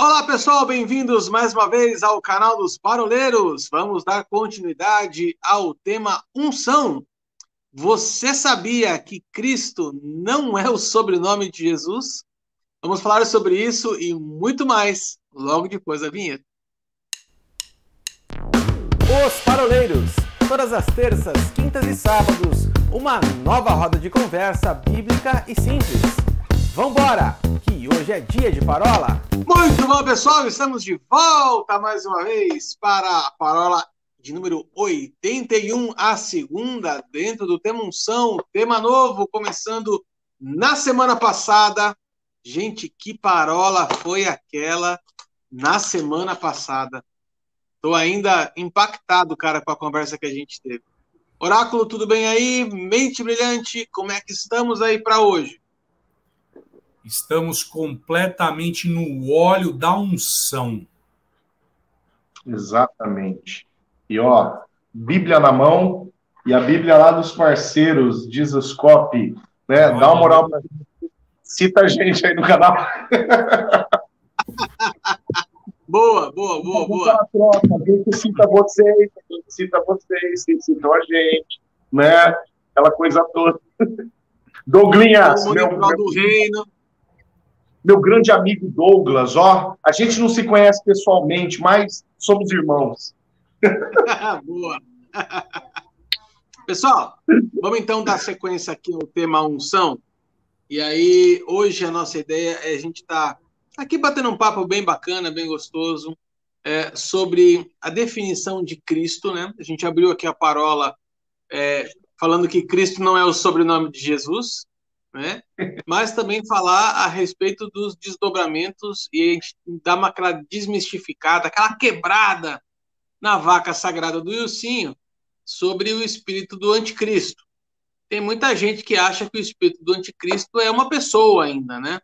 Olá pessoal, bem-vindos mais uma vez ao canal dos Paroleiros. Vamos dar continuidade ao tema unção. Você sabia que Cristo não é o sobrenome de Jesus? Vamos falar sobre isso e muito mais logo depois da vinheta. Os Paroleiros, todas as terças, quintas e sábados, uma nova roda de conversa bíblica e simples. Vambora, que hoje é dia de parola. Muito bom, pessoal, estamos de volta mais uma vez para a parola de número 81, a segunda, dentro do tema unção, tema novo, começando na semana passada. Gente, que parola foi aquela na semana passada? Estou ainda impactado, cara, com a conversa que a gente teve. Oráculo, tudo bem aí? Mente brilhante, como é que estamos aí para hoje? Estamos completamente no óleo da unção. Exatamente. E ó, Bíblia na mão e a Bíblia lá dos parceiros, Jesus Copy, né? Dá uma moral pra gente. Cita a gente aí no canal. Boa, boa, boa, boa. A gente cita vocês, a gente cita vocês, vocês citam a gente, né? Aquela coisa toda. Douglinhas, meu, meu, do reino. Meu grande amigo Douglas, ó, a gente não se conhece pessoalmente, mas somos irmãos. boa. Pessoal, vamos então dar sequência aqui no tema unção. E aí, hoje a nossa ideia é a gente estar tá aqui batendo um papo bem bacana, bem gostoso, é, sobre a definição de Cristo, né? A gente abriu aqui a parola é, falando que Cristo não é o sobrenome de Jesus, né? Mas também falar a respeito dos desdobramentos e dar uma desmistificada, aquela quebrada na vaca sagrada do Ilcinho sobre o espírito do anticristo. Tem muita gente que acha que o espírito do anticristo é uma pessoa ainda, né?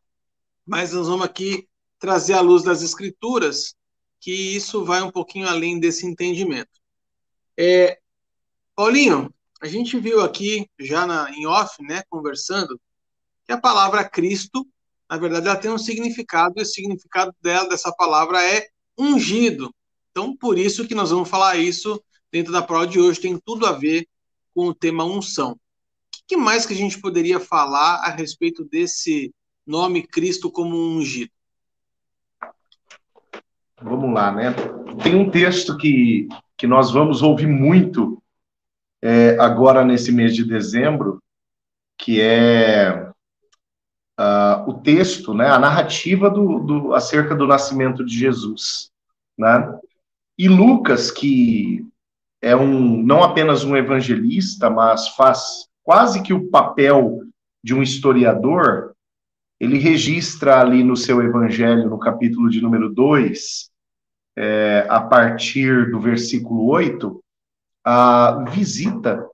mas nós vamos aqui trazer à luz das escrituras que isso vai um pouquinho além desse entendimento. É, Paulinho, a gente viu aqui já na, em off, né, conversando, que a palavra Cristo, na verdade, ela tem um significado, e o significado dela, dessa palavra, é ungido. Então, por isso que nós vamos falar isso dentro da prova de hoje, tem tudo a ver com o tema unção. O que mais que a gente poderia falar a respeito desse nome Cristo como ungido? Vamos lá, né? Tem um texto que, que nós vamos ouvir muito é, agora nesse mês de dezembro, que é uh, o texto, né, a narrativa do, do, acerca do nascimento de Jesus, né? E Lucas, que é um não apenas um evangelista, mas faz quase que o papel de um historiador, ele registra ali no seu evangelho, no capítulo de número 2, é, a partir do versículo 8, a visita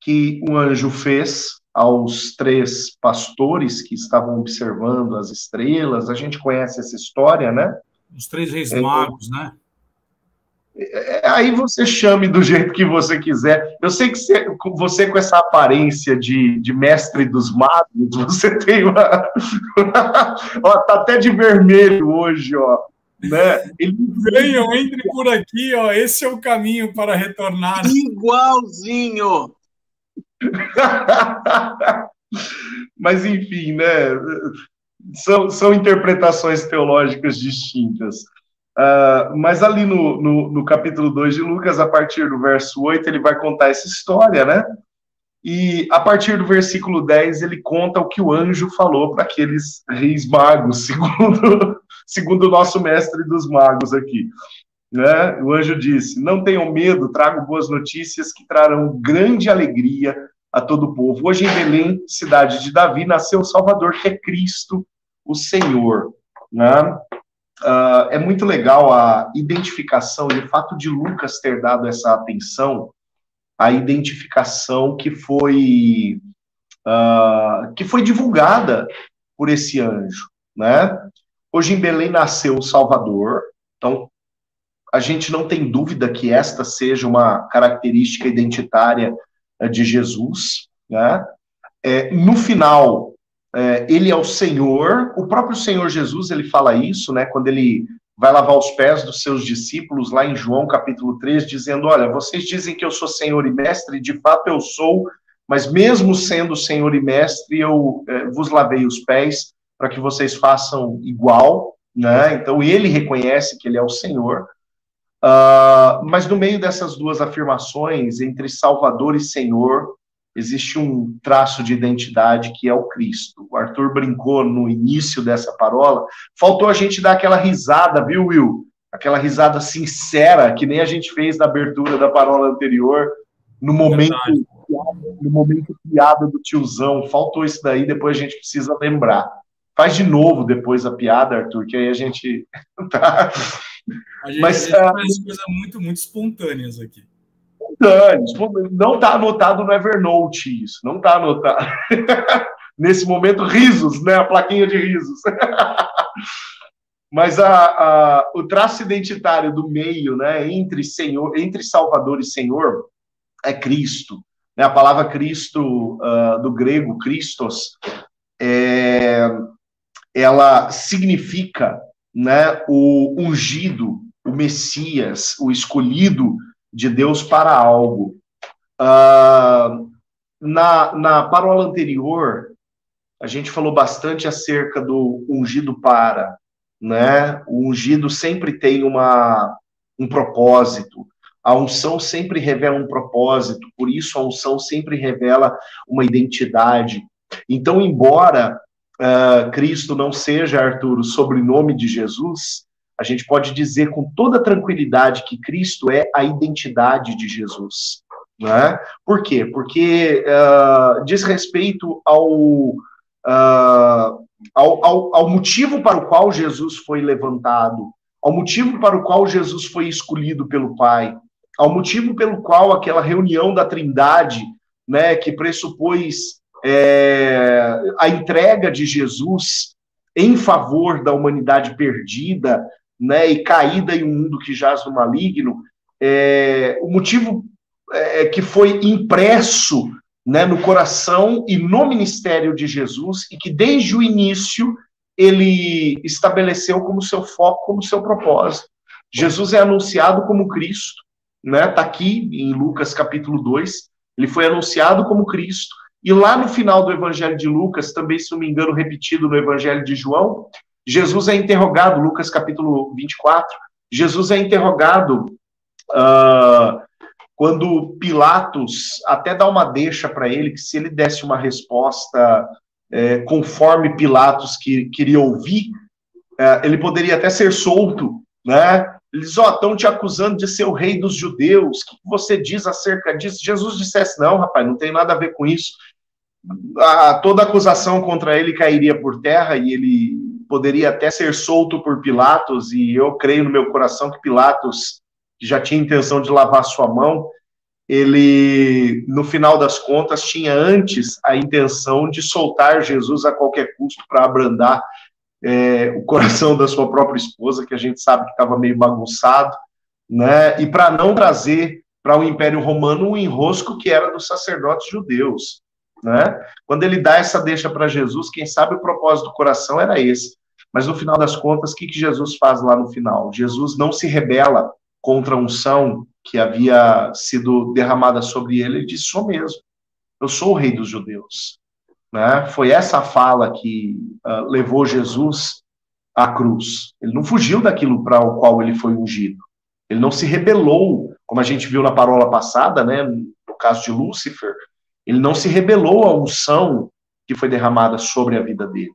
que o anjo fez aos três pastores que estavam observando as estrelas. A gente conhece essa história, né? Os três reis magos, né? É, aí você chame do jeito que você quiser. Eu sei que você, você com essa aparência de, de mestre dos magos, você tem uma. ó, tá até de vermelho hoje, ó. Né? Ele... Venham, entre por aqui, ó. Esse é o caminho para retornar. Igualzinho! Mas, enfim, né? São, são interpretações teológicas distintas. Uh, mas ali no, no, no, capítulo 2 de Lucas, a partir do verso 8, ele vai contar essa história, né? E a partir do versículo 10, ele conta o que o anjo falou para aqueles reis magos, segundo, segundo o nosso mestre dos magos aqui. Né? O anjo disse: Não tenham medo, trago boas notícias que trarão grande alegria a todo o povo. Hoje em Belém, cidade de Davi, nasceu o Salvador, que é Cristo, o Senhor. Né? Uh, é muito legal a identificação e o fato de Lucas ter dado essa atenção à identificação que foi uh, que foi divulgada por esse anjo, né? Hoje em Belém nasceu o Salvador, então a gente não tem dúvida que esta seja uma característica identitária uh, de Jesus, né? É, no final é, ele é o Senhor, o próprio Senhor Jesus, ele fala isso, né, quando ele vai lavar os pés dos seus discípulos, lá em João capítulo 3, dizendo: Olha, vocês dizem que eu sou Senhor e Mestre, de fato eu sou, mas mesmo sendo Senhor e Mestre, eu eh, vos lavei os pés para que vocês façam igual, né? Então ele reconhece que ele é o Senhor. Uh, mas no meio dessas duas afirmações, entre Salvador e Senhor, existe um traço de identidade que é o Cristo. O Arthur brincou no início dessa parola, faltou a gente dar aquela risada, viu, Will? Aquela risada sincera, que nem a gente fez na abertura da parola anterior, no momento, no momento piada do tiozão. Faltou isso daí, depois a gente precisa lembrar. Faz de novo depois a piada, Arthur, que aí a gente. tá. A gente, Mas, a gente faz coisas muito, muito espontâneas aqui espontâneos. Não está anotado no Evernote isso, não está anotado. Nesse momento, risos, né? A plaquinha de risos. Mas a, a, o traço identitário do meio, né, entre Senhor, entre Salvador e Senhor, é Cristo. Né? A palavra Cristo uh, do grego Christos, é, ela significa, né, o ungido, o Messias, o escolhido de Deus para algo. Uh, na, na parola anterior, a gente falou bastante acerca do ungido para, né? O ungido sempre tem uma, um propósito. A unção sempre revela um propósito, por isso a unção sempre revela uma identidade. Então, embora uh, Cristo não seja, Arthur, o sobrenome de Jesus, a gente pode dizer com toda tranquilidade que Cristo é a identidade de Jesus. Né? Por quê? Porque uh, diz respeito ao, uh, ao, ao, ao motivo para o qual Jesus foi levantado, ao motivo para o qual Jesus foi escolhido pelo Pai, ao motivo pelo qual aquela reunião da Trindade, né, que pressupôs é, a entrega de Jesus em favor da humanidade perdida, né, e caída em um mundo que jaz no maligno, é, o motivo é, que foi impresso né, no coração e no ministério de Jesus, e que desde o início ele estabeleceu como seu foco, como seu propósito. Jesus é anunciado como Cristo, né? Tá aqui em Lucas capítulo 2, ele foi anunciado como Cristo. E lá no final do Evangelho de Lucas, também, se não me engano, repetido no Evangelho de João, Jesus é interrogado, Lucas capítulo 24, Jesus é interrogado uh, quando Pilatos até dá uma deixa para ele, que se ele desse uma resposta é, conforme Pilatos que, queria ouvir, é, ele poderia até ser solto, né? Eles, ó, estão te acusando de ser o rei dos judeus, o que você diz acerca disso? Jesus dissesse, não, rapaz, não tem nada a ver com isso. A, toda acusação contra ele cairia por terra e ele poderia até ser solto por Pilatos, e eu creio no meu coração que Pilatos, que já tinha intenção de lavar sua mão, ele, no final das contas, tinha antes a intenção de soltar Jesus a qualquer custo para abrandar é, o coração da sua própria esposa, que a gente sabe que estava meio bagunçado, né? E para não trazer para o Império Romano um enrosco que era dos sacerdotes judeus né? Quando ele dá essa deixa para Jesus, quem sabe o propósito do coração era esse. Mas no final das contas, o que, que Jesus faz lá no final? Jesus não se rebela contra a unção que havia sido derramada sobre ele, ele diz: sou mesmo, eu sou o rei dos judeus. Né? Foi essa fala que uh, levou Jesus à cruz. Ele não fugiu daquilo para o qual ele foi ungido. Ele não se rebelou, como a gente viu na parola passada, né, no caso de Lúcifer, ele não se rebelou à unção que foi derramada sobre a vida dele,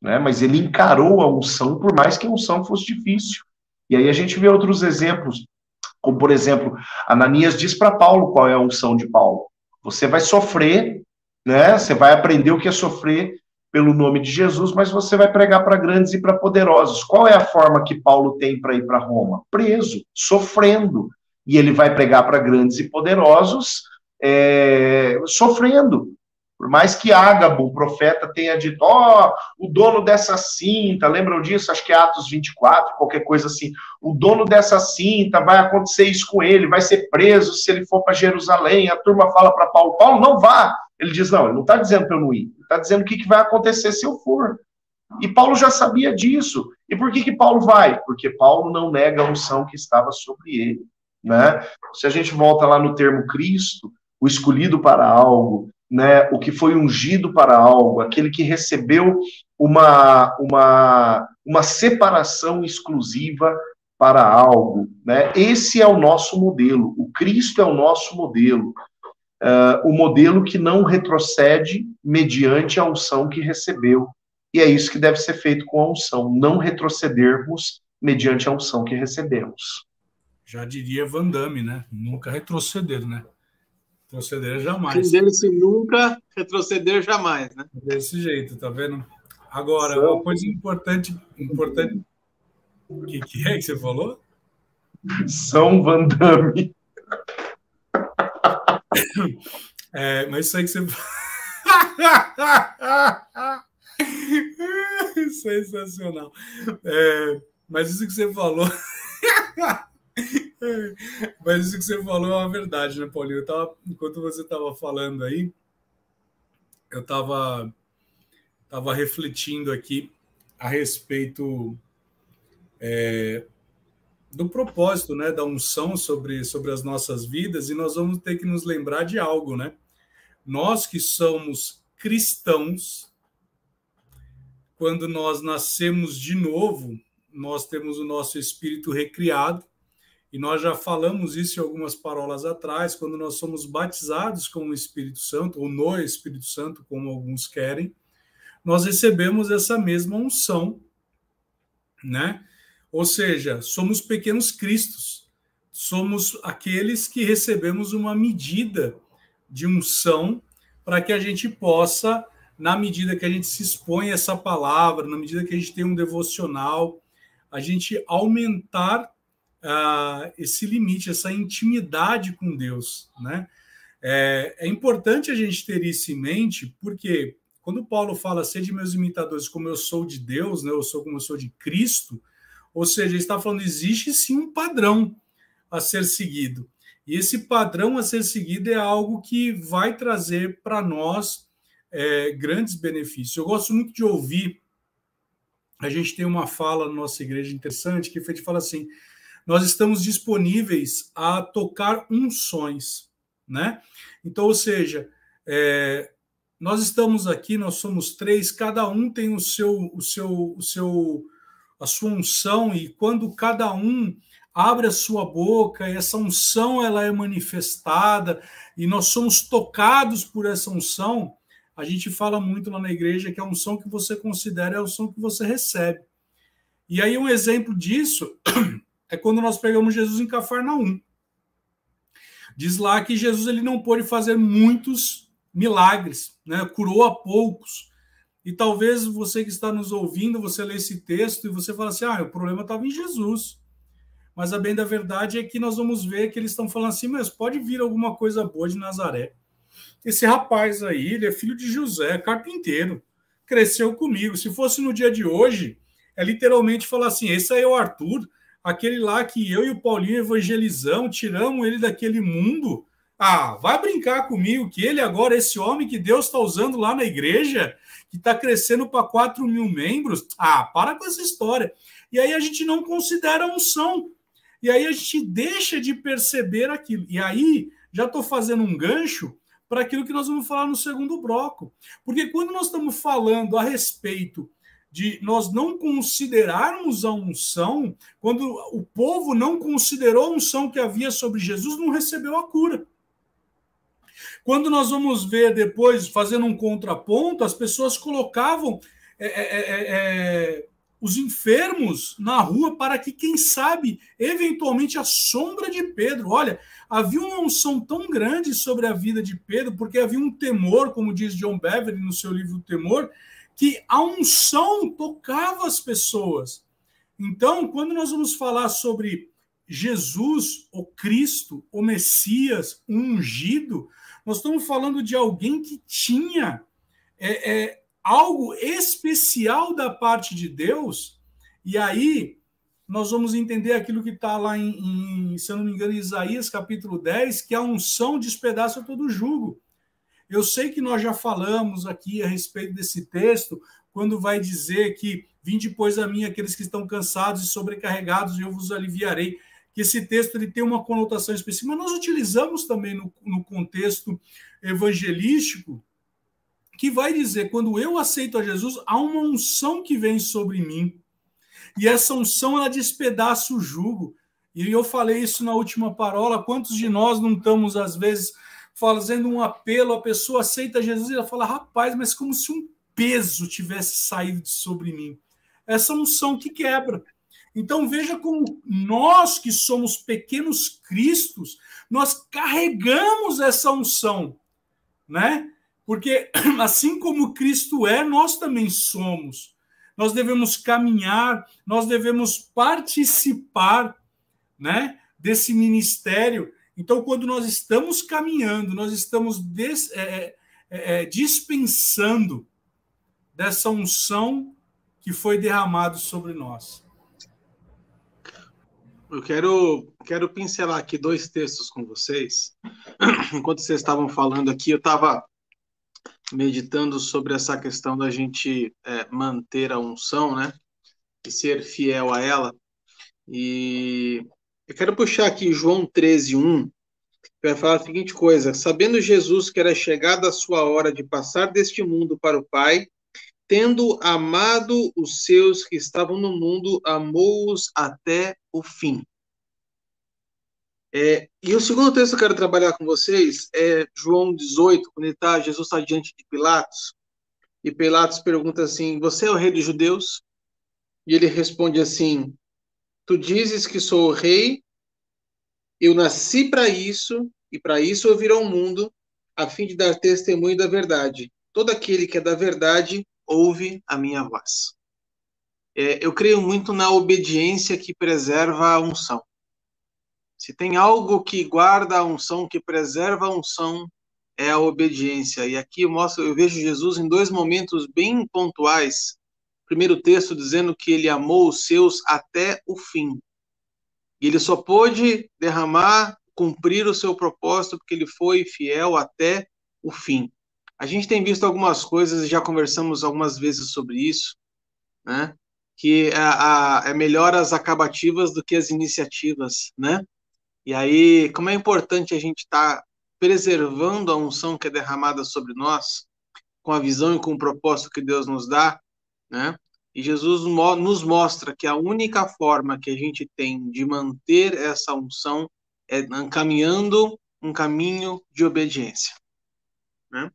né? Mas ele encarou a unção, por mais que a unção fosse difícil. E aí a gente vê outros exemplos, como por exemplo, Ananias diz para Paulo qual é a unção de Paulo. Você vai sofrer, né? Você vai aprender o que é sofrer pelo nome de Jesus, mas você vai pregar para grandes e para poderosos. Qual é a forma que Paulo tem para ir para Roma? Preso, sofrendo. E ele vai pregar para grandes e poderosos é, sofrendo. Por mais que Ágabo, o profeta, tenha dito, ó, oh, o dono dessa cinta, lembram disso? Acho que é Atos 24, qualquer coisa assim. O dono dessa cinta, vai acontecer isso com ele, vai ser preso se ele for para Jerusalém. A turma fala para Paulo, Paulo, não vá. Ele diz, não, ele não está dizendo para eu não ir, ele está dizendo o que, que vai acontecer se eu for. E Paulo já sabia disso. E por que, que Paulo vai? Porque Paulo não nega a unção que estava sobre ele. Né? Se a gente volta lá no termo Cristo, o escolhido para algo, né, o que foi ungido para algo, aquele que recebeu uma, uma, uma separação exclusiva para algo. Né? Esse é o nosso modelo, o Cristo é o nosso modelo. Uh, o modelo que não retrocede mediante a unção que recebeu. E é isso que deve ser feito com a unção, não retrocedermos mediante a unção que recebemos. Já diria Van Damme, né? Nunca retroceder, né? Retroceder jamais. Render-se nunca, retroceder jamais, né? Desse jeito, tá vendo? Agora, uma coisa importante, importante. O que, que é que você falou? São Van Damme. É, mas isso aí que você. Sensacional. É, mas isso que você falou. mas isso que você falou é uma verdade, né, Paulinho? Eu tava, enquanto você estava falando aí, eu estava tava refletindo aqui a respeito é, do propósito, né, da unção sobre, sobre as nossas vidas, e nós vamos ter que nos lembrar de algo, né? Nós que somos cristãos, quando nós nascemos de novo, nós temos o nosso espírito recriado, e nós já falamos isso em algumas parolas atrás, quando nós somos batizados com o Espírito Santo, ou no Espírito Santo, como alguns querem, nós recebemos essa mesma unção, né? Ou seja, somos pequenos cristos, somos aqueles que recebemos uma medida de unção para que a gente possa, na medida que a gente se expõe a essa palavra, na medida que a gente tem um devocional, a gente aumentar uh, esse limite, essa intimidade com Deus, né? É, é, importante a gente ter isso em mente, porque quando Paulo fala, sede meus imitadores como eu sou de Deus, né? eu sou como eu sou de Cristo, ou seja, ele está falando, existe sim um padrão a ser seguido. E esse padrão a ser seguido é algo que vai trazer para nós é, grandes benefícios. Eu gosto muito de ouvir, a gente tem uma fala na nossa igreja interessante, que a gente fala assim, nós estamos disponíveis a tocar unções, né? Então, ou seja, é, nós estamos aqui, nós somos três, cada um tem o seu, o seu, o seu a sua unção, e quando cada um abre a sua boca, essa unção ela é manifestada, e nós somos tocados por essa unção, a gente fala muito lá na igreja que a unção que você considera é a unção que você recebe. E aí um exemplo disso é quando nós pegamos Jesus em Cafarnaum. Diz lá que Jesus ele não pôde fazer muitos milagres, né? curou a poucos. E talvez você que está nos ouvindo, você lê esse texto e você fala assim: ah, o problema estava em Jesus. Mas a bem da verdade é que nós vamos ver que eles estão falando assim: mas pode vir alguma coisa boa de Nazaré. Esse rapaz aí, ele é filho de José, carpinteiro, cresceu comigo. Se fosse no dia de hoje, é literalmente falar assim: esse aí é o Arthur, aquele lá que eu e o Paulinho evangelizamos, tiramos ele daquele mundo. Ah, vai brincar comigo que ele agora, esse homem que Deus está usando lá na igreja, que está crescendo para 4 mil membros. Ah, para com essa história. E aí a gente não considera unção. E aí a gente deixa de perceber aquilo. E aí já estou fazendo um gancho para aquilo que nós vamos falar no segundo bloco. Porque quando nós estamos falando a respeito de nós não considerarmos a unção, quando o povo não considerou a unção que havia sobre Jesus, não recebeu a cura. Quando nós vamos ver depois, fazendo um contraponto, as pessoas colocavam é é, é, é, é, os enfermos na rua para que, quem sabe, eventualmente a sombra de Pedro. Olha, havia uma unção tão grande sobre a vida de Pedro, porque havia um temor, como diz John Beverly no seu livro Temor, que a unção tocava as pessoas. Então, quando nós vamos falar sobre Jesus, o Cristo, o Messias, o ungido, nós estamos falando de alguém que tinha é, é, algo especial da parte de Deus, e aí nós vamos entender aquilo que está lá em, em, se eu não me engano, Isaías capítulo 10, que a unção despedaça todo o jugo. Eu sei que nós já falamos aqui a respeito desse texto, quando vai dizer que Vinde, pois, a mim aqueles que estão cansados e sobrecarregados, e eu vos aliviarei. Que esse texto ele tem uma conotação específica, mas nós utilizamos também no, no contexto evangelístico, que vai dizer: quando eu aceito a Jesus, há uma unção que vem sobre mim. E essa unção ela despedaça o jugo. E eu falei isso na última parola. Quantos de nós não estamos, às vezes, fazendo um apelo, a pessoa aceita Jesus e ela fala, rapaz, mas como se um peso tivesse saído de sobre mim. Essa unção que quebra. Então veja como nós que somos pequenos cristos, nós carregamos essa unção, né? Porque assim como Cristo é, nós também somos. Nós devemos caminhar, nós devemos participar né, desse ministério. Então, quando nós estamos caminhando, nós estamos des, é, é, é, dispensando dessa unção que foi derramado sobre nós. Eu quero, quero pincelar aqui dois textos com vocês. Enquanto vocês estavam falando aqui, eu estava meditando sobre essa questão da gente é, manter a unção, né? E ser fiel a ela. E eu quero puxar aqui João 13, 1, que vai falar a seguinte coisa: Sabendo Jesus que era chegada a sua hora de passar deste mundo para o Pai, tendo amado os seus que estavam no mundo, amou-os até o fim. É, e o segundo texto que eu quero trabalhar com vocês é João 18, quando tá, Jesus está diante de Pilatos, e Pilatos pergunta assim: Você é o rei dos judeus? E ele responde assim: Tu dizes que sou o rei, eu nasci para isso, e para isso eu vim ao mundo, a fim de dar testemunho da verdade. Todo aquele que é da verdade ouve a minha voz. É, eu creio muito na obediência que preserva a unção. Se tem algo que guarda a unção, que preserva a unção, é a obediência. E aqui eu mostro, eu vejo Jesus em dois momentos bem pontuais primeiro texto dizendo que ele amou os seus até o fim. E ele só pôde derramar, cumprir o seu propósito porque ele foi fiel até o fim. A gente tem visto algumas coisas, já conversamos algumas vezes sobre isso, né? Que é, a, é melhor as acabativas do que as iniciativas, né? E aí, como é importante a gente estar tá preservando a unção que é derramada sobre nós, com a visão e com o propósito que Deus nos dá, né? E Jesus nos mostra que a única forma que a gente tem de manter essa unção é caminhando um caminho de obediência. Né?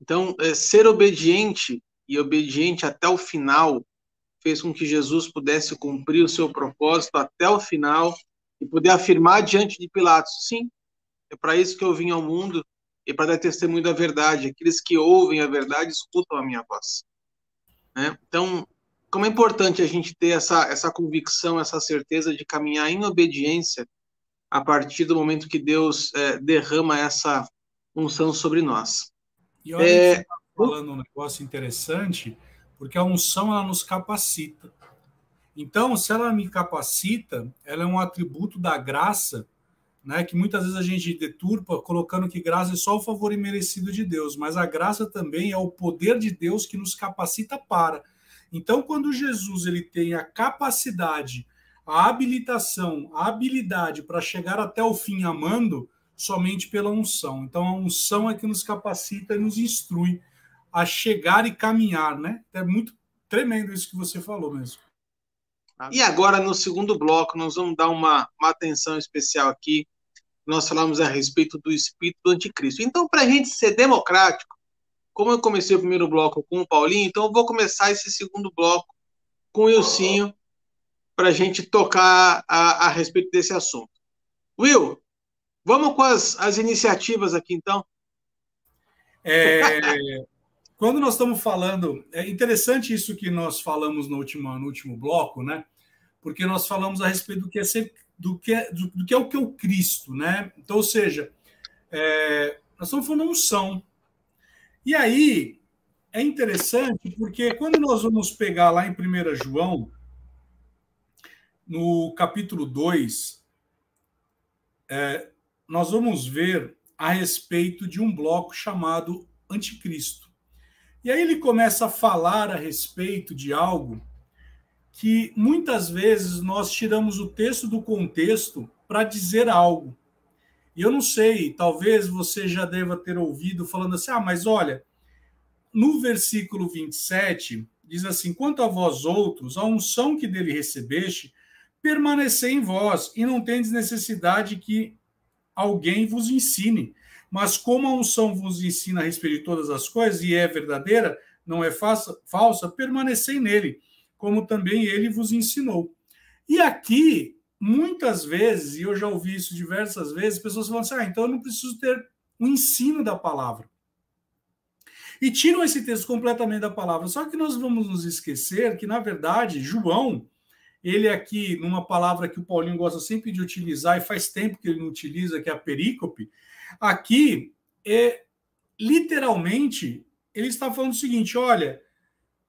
Então, é, ser obediente e obediente até o final fez com que Jesus pudesse cumprir o seu propósito até o final e poder afirmar diante de Pilatos: sim, é para isso que eu vim ao mundo e para dar testemunho da verdade. Aqueles que ouvem a verdade escutam a minha voz. Né? Então, como é importante a gente ter essa, essa convicção, essa certeza de caminhar em obediência a partir do momento que Deus é, derrama essa unção sobre nós. E olha, é... você está falando um negócio interessante, porque a unção ela nos capacita. Então, se ela me capacita, ela é um atributo da graça, né, que muitas vezes a gente deturpa colocando que graça é só o favor imerecido de Deus, mas a graça também é o poder de Deus que nos capacita para. Então, quando Jesus ele tem a capacidade, a habilitação, a habilidade para chegar até o fim amando, somente pela unção. Então, a unção é que nos capacita e nos instrui a chegar e caminhar, né? É muito tremendo isso que você falou mesmo. E agora, no segundo bloco, nós vamos dar uma, uma atenção especial aqui. Nós falamos a respeito do espírito do anticristo. Então, para a gente ser democrático, como eu comecei o primeiro bloco com o Paulinho, então eu vou começar esse segundo bloco com o Ilcinho para a gente tocar a, a, respeito desse assunto. Will, vamos com as, as iniciativas aqui, então. É, quando nós estamos falando, é interessante isso que nós falamos no último, no último bloco, né? Porque nós falamos a respeito do que é ser, do que é, do, do que é o que é o Cristo, né? Então, ou seja, é, nós estamos falando unção, e aí é interessante porque quando nós vamos pegar lá em 1 João, no capítulo 2, é, nós vamos ver a respeito de um bloco chamado Anticristo. E aí ele começa a falar a respeito de algo que muitas vezes nós tiramos o texto do contexto para dizer algo. E eu não sei, talvez você já deva ter ouvido falando assim: ah, mas olha, no versículo 27, diz assim: quanto a vós outros, a unção que dele recebeste, permanecer em vós, e não tendes necessidade que alguém vos ensine. Mas como a unção vos ensina a respeito de todas as coisas, e é verdadeira, não é falsa, falsa permanecei nele, como também ele vos ensinou. E aqui, muitas vezes, e eu já ouvi isso diversas vezes, pessoas falam assim: ah, então eu não preciso ter o ensino da palavra. E tiram esse texto completamente da palavra. Só que nós vamos nos esquecer que, na verdade, João, ele aqui, numa palavra que o Paulinho gosta sempre de utilizar, e faz tempo que ele não utiliza, que é a perícope, aqui é literalmente ele está falando o seguinte: olha,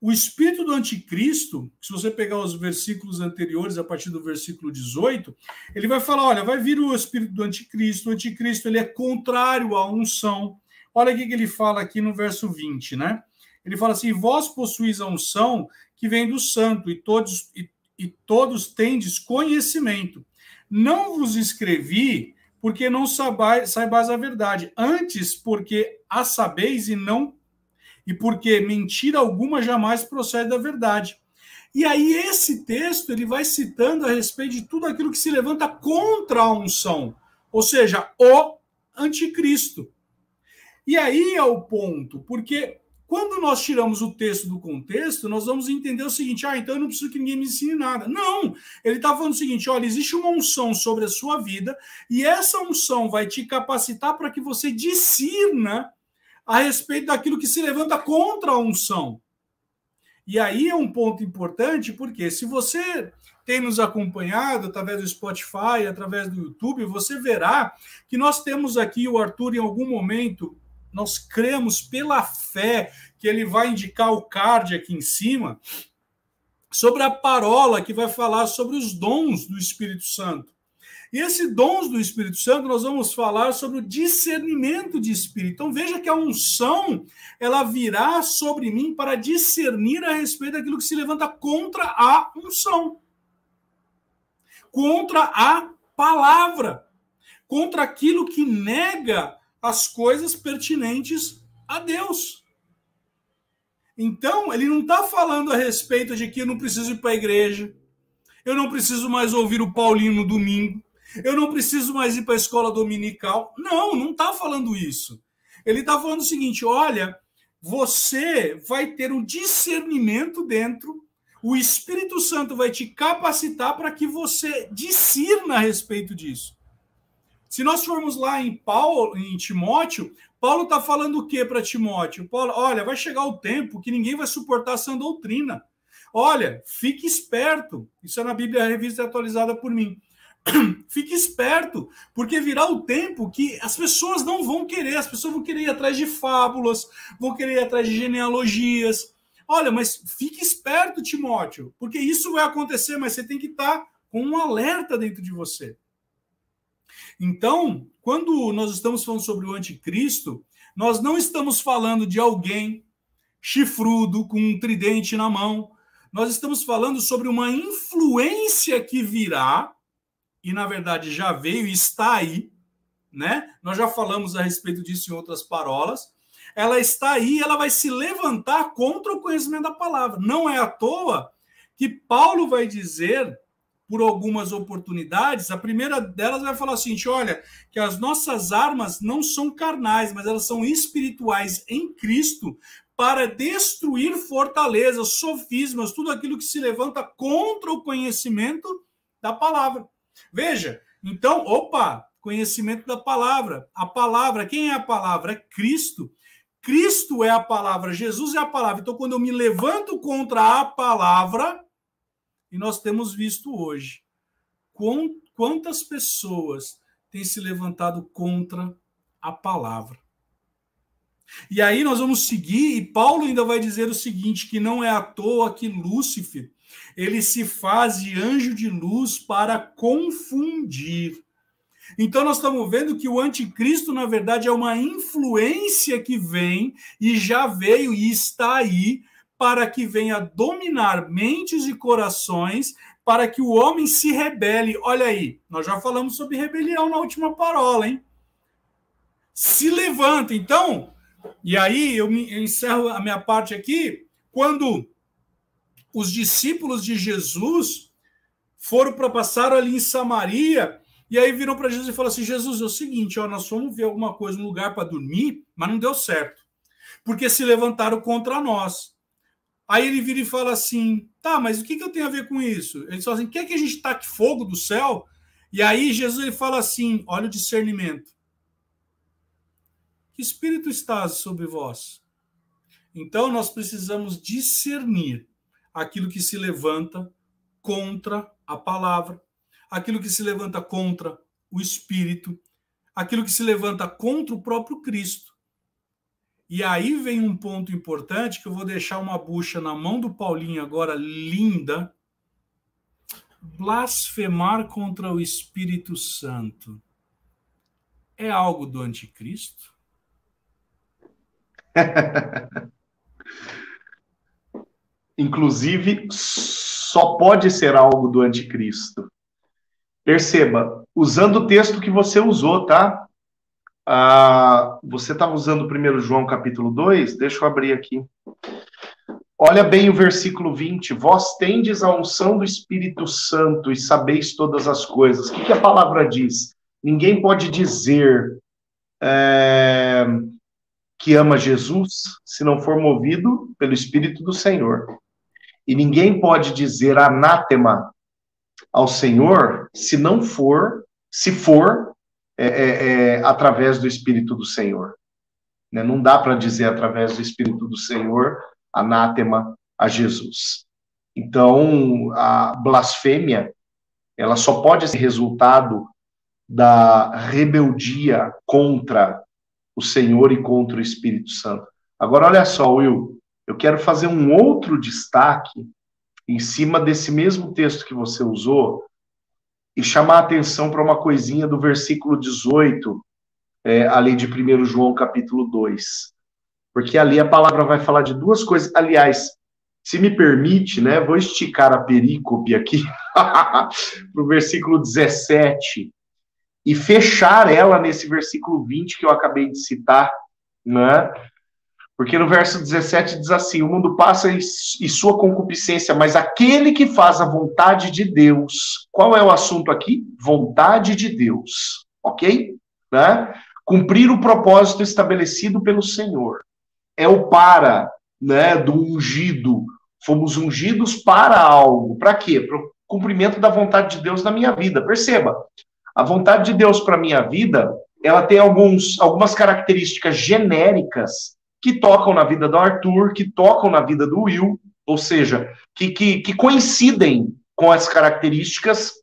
o espírito do anticristo, se você pegar os versículos anteriores, a partir do versículo 18, ele vai falar: olha, vai vir o espírito do anticristo, o anticristo ele é contrário à unção. Olha o que ele fala aqui no verso 20, né? Ele fala assim: vós possuís a unção que vem do santo, e todos, e, e todos tendes conhecimento. Não vos escrevi porque não saibais, a verdade, antes porque a sabeis e não e porque mentira alguma jamais procede da verdade. E aí esse texto ele vai citando a respeito de tudo aquilo que se levanta contra a unção, ou seja, o anticristo. E aí é o ponto, porque quando nós tiramos o texto do contexto, nós vamos entender o seguinte: ah, então eu não preciso que ninguém me ensine nada. Não! Ele está falando o seguinte: olha, existe uma unção sobre a sua vida, e essa unção vai te capacitar para que você discirna a respeito daquilo que se levanta contra a unção. E aí é um ponto importante, porque se você tem nos acompanhado através do Spotify, através do YouTube, você verá que nós temos aqui o Arthur em algum momento, nós cremos pela fé que ele vai indicar o card aqui em cima, sobre a parola que vai falar sobre os dons do Espírito Santo. E esse dons do Espírito Santo, nós vamos falar sobre o discernimento de espírito. Então veja que a unção, ela virá sobre mim para discernir a respeito daquilo que se levanta contra a unção. Contra a palavra. Contra aquilo que nega as coisas pertinentes a Deus. Então, ele não está falando a respeito de que eu não preciso ir para a igreja, eu não preciso mais ouvir o Paulinho no domingo, eu não preciso mais ir para a escola dominical. Não, não está falando isso. Ele está falando o seguinte: olha, você vai ter um discernimento dentro, o Espírito Santo vai te capacitar para que você discirna a respeito disso. Se nós formos lá em Paulo, em Timóteo, Paulo está falando o que para Timóteo? Paulo, olha, vai chegar o tempo que ninguém vai suportar essa doutrina. Olha, fique esperto. Isso é na Bíblia Revista Atualizada por mim. fique esperto, porque virá o tempo que as pessoas não vão querer, as pessoas vão querer ir atrás de fábulas, vão querer ir atrás de genealogias. Olha, mas fique esperto, Timóteo, porque isso vai acontecer, mas você tem que estar com um alerta dentro de você. Então, quando nós estamos falando sobre o anticristo, nós não estamos falando de alguém chifrudo com um tridente na mão. Nós estamos falando sobre uma influência que virá e na verdade já veio e está aí, né? Nós já falamos a respeito disso em outras parolas. Ela está aí, ela vai se levantar contra o conhecimento da palavra. Não é à toa que Paulo vai dizer por algumas oportunidades, a primeira delas vai falar assim: olha, que as nossas armas não são carnais, mas elas são espirituais em Cristo para destruir fortalezas, sofismas, tudo aquilo que se levanta contra o conhecimento da palavra. Veja, então, opa, conhecimento da palavra. A palavra, quem é a palavra? É Cristo. Cristo é a palavra, Jesus é a palavra. Então, quando eu me levanto contra a palavra, e nós temos visto hoje, quantas pessoas têm se levantado contra a palavra. E aí nós vamos seguir, e Paulo ainda vai dizer o seguinte: que não é à toa que Lúcifer ele se faz de anjo de luz para confundir. Então, nós estamos vendo que o anticristo, na verdade, é uma influência que vem e já veio e está aí para que venha dominar mentes e corações, para que o homem se rebele. Olha aí, nós já falamos sobre rebelião na última parola, hein? Se levanta. Então, e aí eu, me, eu encerro a minha parte aqui, quando os discípulos de Jesus foram para passar ali em Samaria, e aí viram para Jesus e falaram assim: Jesus, é o seguinte, ó, nós fomos ver alguma coisa, um lugar para dormir, mas não deu certo, porque se levantaram contra nós. Aí ele vira e fala assim: tá, mas o que, que eu tenho a ver com isso? Ele fala assim: quer que a gente taque fogo do céu? E aí Jesus ele fala assim: olha o discernimento. Que espírito está sobre vós? Então nós precisamos discernir aquilo que se levanta contra a palavra, aquilo que se levanta contra o espírito, aquilo que se levanta contra o próprio Cristo. E aí vem um ponto importante que eu vou deixar uma bucha na mão do Paulinho agora, linda. Blasfemar contra o Espírito Santo é algo do anticristo? Inclusive, só pode ser algo do anticristo. Perceba, usando o texto que você usou, tá? Ah, você estava usando o 1 João capítulo 2? Deixa eu abrir aqui. Olha bem o versículo 20. Vós tendes a unção do Espírito Santo e sabeis todas as coisas. O que, que a palavra diz? Ninguém pode dizer é, que ama Jesus se não for movido pelo Espírito do Senhor. E ninguém pode dizer anátema ao Senhor se não for, se for é, é, é, através do Espírito do Senhor. Né? Não dá para dizer através do Espírito do Senhor anátema a Jesus. Então, a blasfêmia, ela só pode ser resultado da rebeldia contra o Senhor e contra o Espírito Santo. Agora, olha só, Will, eu quero fazer um outro destaque em cima desse mesmo texto que você usou e chamar a atenção para uma coisinha do versículo 18, é, ali de 1 João capítulo 2. Porque ali a palavra vai falar de duas coisas. Aliás, se me permite, né, vou esticar a perícope aqui para o versículo 17 e fechar ela nesse versículo 20 que eu acabei de citar, né? Porque no verso 17 diz assim: O mundo passa e, sua concupiscência, mas aquele que faz a vontade de Deus. Qual é o assunto aqui? Vontade de Deus. Ok? Né? Cumprir o propósito estabelecido pelo Senhor. É o para né, do ungido. Fomos ungidos para algo. Para quê? Para o cumprimento da vontade de Deus na minha vida. Perceba, a vontade de Deus para minha vida, ela tem alguns, algumas características genéricas que tocam na vida do Arthur, que tocam na vida do Will, ou seja, que, que, que coincidem com as características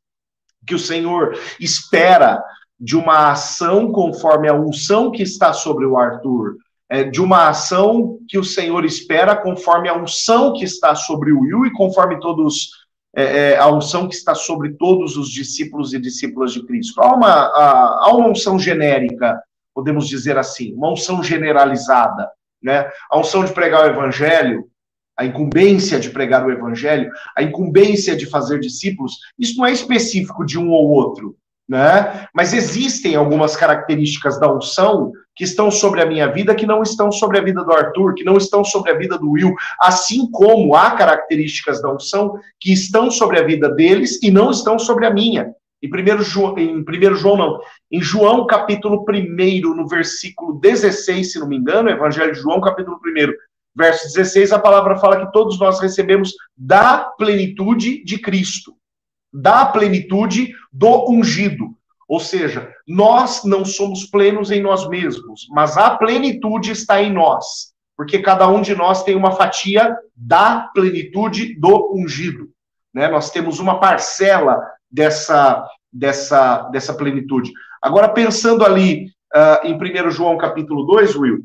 que o Senhor espera de uma ação conforme a unção que está sobre o Arthur, é, de uma ação que o Senhor espera conforme a unção que está sobre o Will e conforme todos é, é, a unção que está sobre todos os discípulos e discípulas de Cristo. Há uma, há, há uma unção genérica, podemos dizer assim, uma unção generalizada né? A unção de pregar o evangelho, a incumbência de pregar o evangelho, a incumbência de fazer discípulos, isso não é específico de um ou outro, né? Mas existem algumas características da unção que estão sobre a minha vida, que não estão sobre a vida do Arthur, que não estão sobre a vida do Will, assim como há características da unção que estão sobre a vida deles e não estão sobre a minha. Em 1 João, em 1 João não, em João capítulo 1, no versículo 16, se não me engano, Evangelho de João capítulo 1, verso 16, a palavra fala que todos nós recebemos da plenitude de Cristo, da plenitude do ungido. Ou seja, nós não somos plenos em nós mesmos, mas a plenitude está em nós, porque cada um de nós tem uma fatia da plenitude do ungido. Né? Nós temos uma parcela dessa, dessa, dessa plenitude. Agora, pensando ali uh, em 1 João capítulo 2, Will,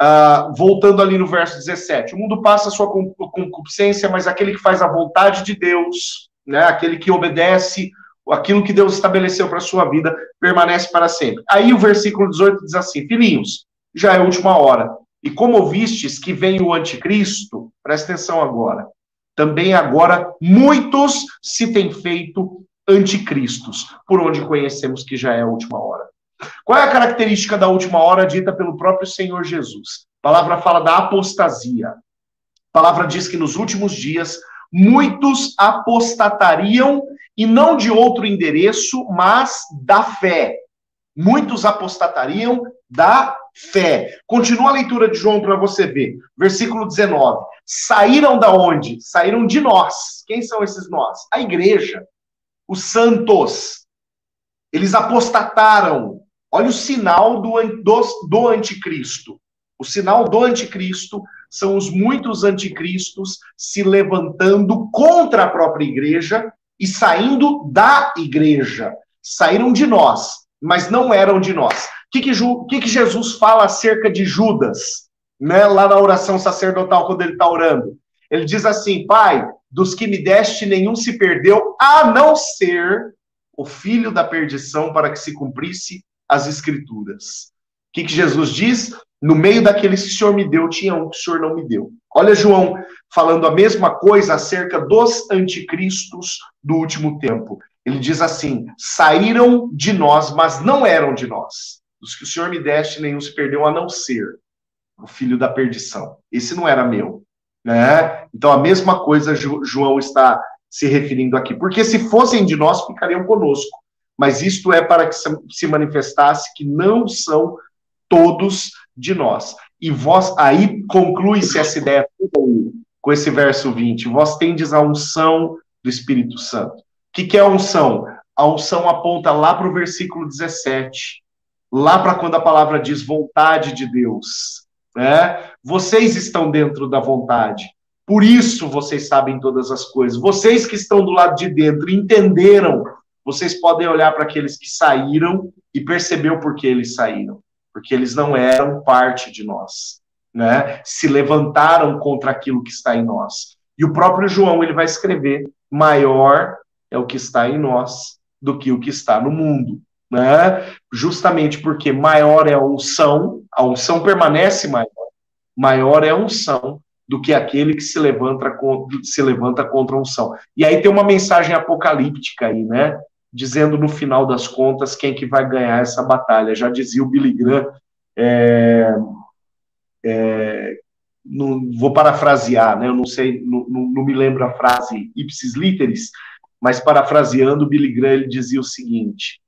uh, voltando ali no verso 17, o mundo passa a sua concupiscência, mas aquele que faz a vontade de Deus, né, aquele que obedece aquilo que Deus estabeleceu para a sua vida, permanece para sempre. Aí o versículo 18 diz assim: Filhinhos, já é a última hora. E como ouvistes que vem o anticristo, presta atenção agora. Também agora muitos se têm feito anticristos, por onde conhecemos que já é a última hora. Qual é a característica da última hora dita pelo próprio Senhor Jesus? A palavra fala da apostasia. A palavra diz que nos últimos dias muitos apostatariam e não de outro endereço, mas da fé. Muitos apostatariam da fé. Continua a leitura de João para você ver. Versículo 19. Saíram da onde? Saíram de nós. Quem são esses nós? A igreja. Os santos. Eles apostataram. Olha o sinal do, do, do anticristo. O sinal do anticristo são os muitos anticristos se levantando contra a própria igreja e saindo da igreja. Saíram de nós, mas não eram de nós. O que, que, que, que Jesus fala acerca de Judas, né, lá na oração sacerdotal, quando ele está orando? Ele diz assim: Pai, dos que me deste, nenhum se perdeu, a não ser o filho da perdição, para que se cumprisse as Escrituras. O que, que Jesus diz? No meio daqueles que o Senhor me deu, tinha um que o Senhor não me deu. Olha João falando a mesma coisa acerca dos anticristos do último tempo. Ele diz assim: saíram de nós, mas não eram de nós. Os que o Senhor me deste, nenhum se perdeu, a não ser o filho da perdição. Esse não era meu. Né? Então, a mesma coisa João está se referindo aqui. Porque se fossem de nós, ficariam conosco. Mas isto é para que se manifestasse que não são todos de nós. E vós, aí conclui-se essa ideia com esse verso 20. Vós tendes a unção do Espírito Santo. O que, que é a unção? A unção aponta lá para o versículo 17, lá para quando a palavra diz vontade de Deus. Né? Vocês estão dentro da vontade. Por isso vocês sabem todas as coisas. Vocês que estão do lado de dentro entenderam. Vocês podem olhar para aqueles que saíram e perceber o porquê eles saíram porque eles não eram parte de nós, né? Se levantaram contra aquilo que está em nós. E o próprio João ele vai escrever: maior é o que está em nós do que o que está no mundo, né? Justamente porque maior é a unção, a unção permanece maior. Maior é a unção do que aquele que se levanta, se levanta contra a unção. E aí tem uma mensagem apocalíptica aí, né? dizendo no final das contas quem que vai ganhar essa batalha. Já dizia o Billy Graham, é, é, não, vou parafrasear, né? eu não sei, não, não, me lembro a frase ipsis literis, mas parafraseando, o Billy Graham ele dizia o seguinte,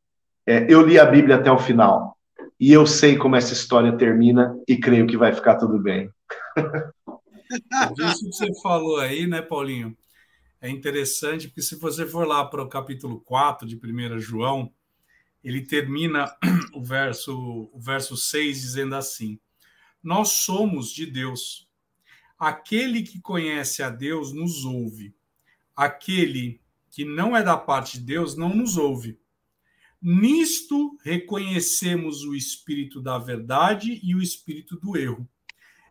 é, eu li a Bíblia até o final, e eu sei como essa história termina, e creio que vai ficar tudo bem. Isso que você falou aí, né, Paulinho? é interessante, porque se você for lá para o capítulo 4 de 1 João, ele termina o verso, o verso 6 dizendo assim: Nós somos de Deus. Aquele que conhece a Deus nos ouve. Aquele que não é da parte de Deus não nos ouve. Nisto reconhecemos o espírito da verdade e o espírito do erro.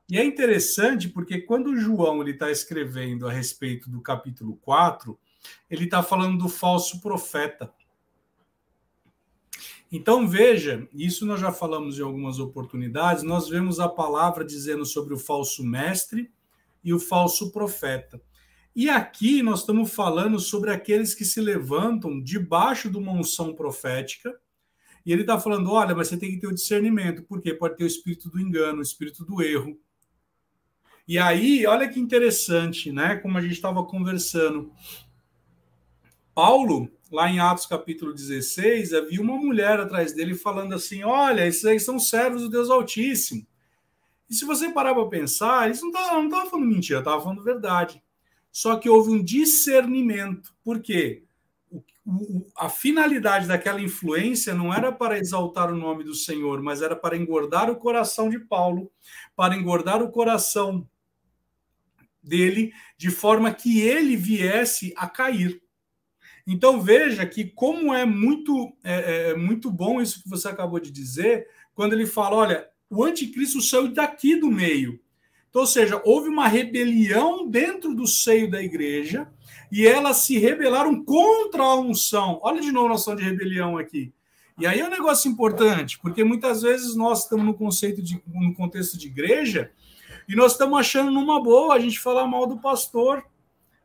E é interessante porque quando João está escrevendo a respeito do capítulo 4, ele está falando do falso profeta. Então veja, isso nós já falamos em algumas oportunidades, nós vemos a palavra dizendo sobre o falso mestre e o falso profeta. E aqui nós estamos falando sobre aqueles que se levantam debaixo de uma unção profética, e ele está falando: olha, mas você tem que ter o discernimento, porque pode ter o espírito do engano, o espírito do erro. E aí, olha que interessante, né? Como a gente estava conversando. Paulo, lá em Atos capítulo 16, havia uma mulher atrás dele falando assim: Olha, esses aí são servos do Deus Altíssimo. E se você parar para pensar, eles não estavam não falando mentira, estavam falando verdade. Só que houve um discernimento. Por quê? O, o, a finalidade daquela influência não era para exaltar o nome do Senhor, mas era para engordar o coração de Paulo, para engordar o coração dele, de forma que ele viesse a cair. Então veja que como é muito é, é, é, muito bom isso que você acabou de dizer, quando ele fala, olha, o anticristo saiu daqui do meio. Então, ou seja, houve uma rebelião dentro do seio da igreja e elas se rebelaram contra a unção. Olha de novo a noção de rebelião aqui. E aí é um negócio importante, porque muitas vezes nós estamos no conceito de no contexto de igreja e nós estamos achando numa boa a gente falar mal do pastor.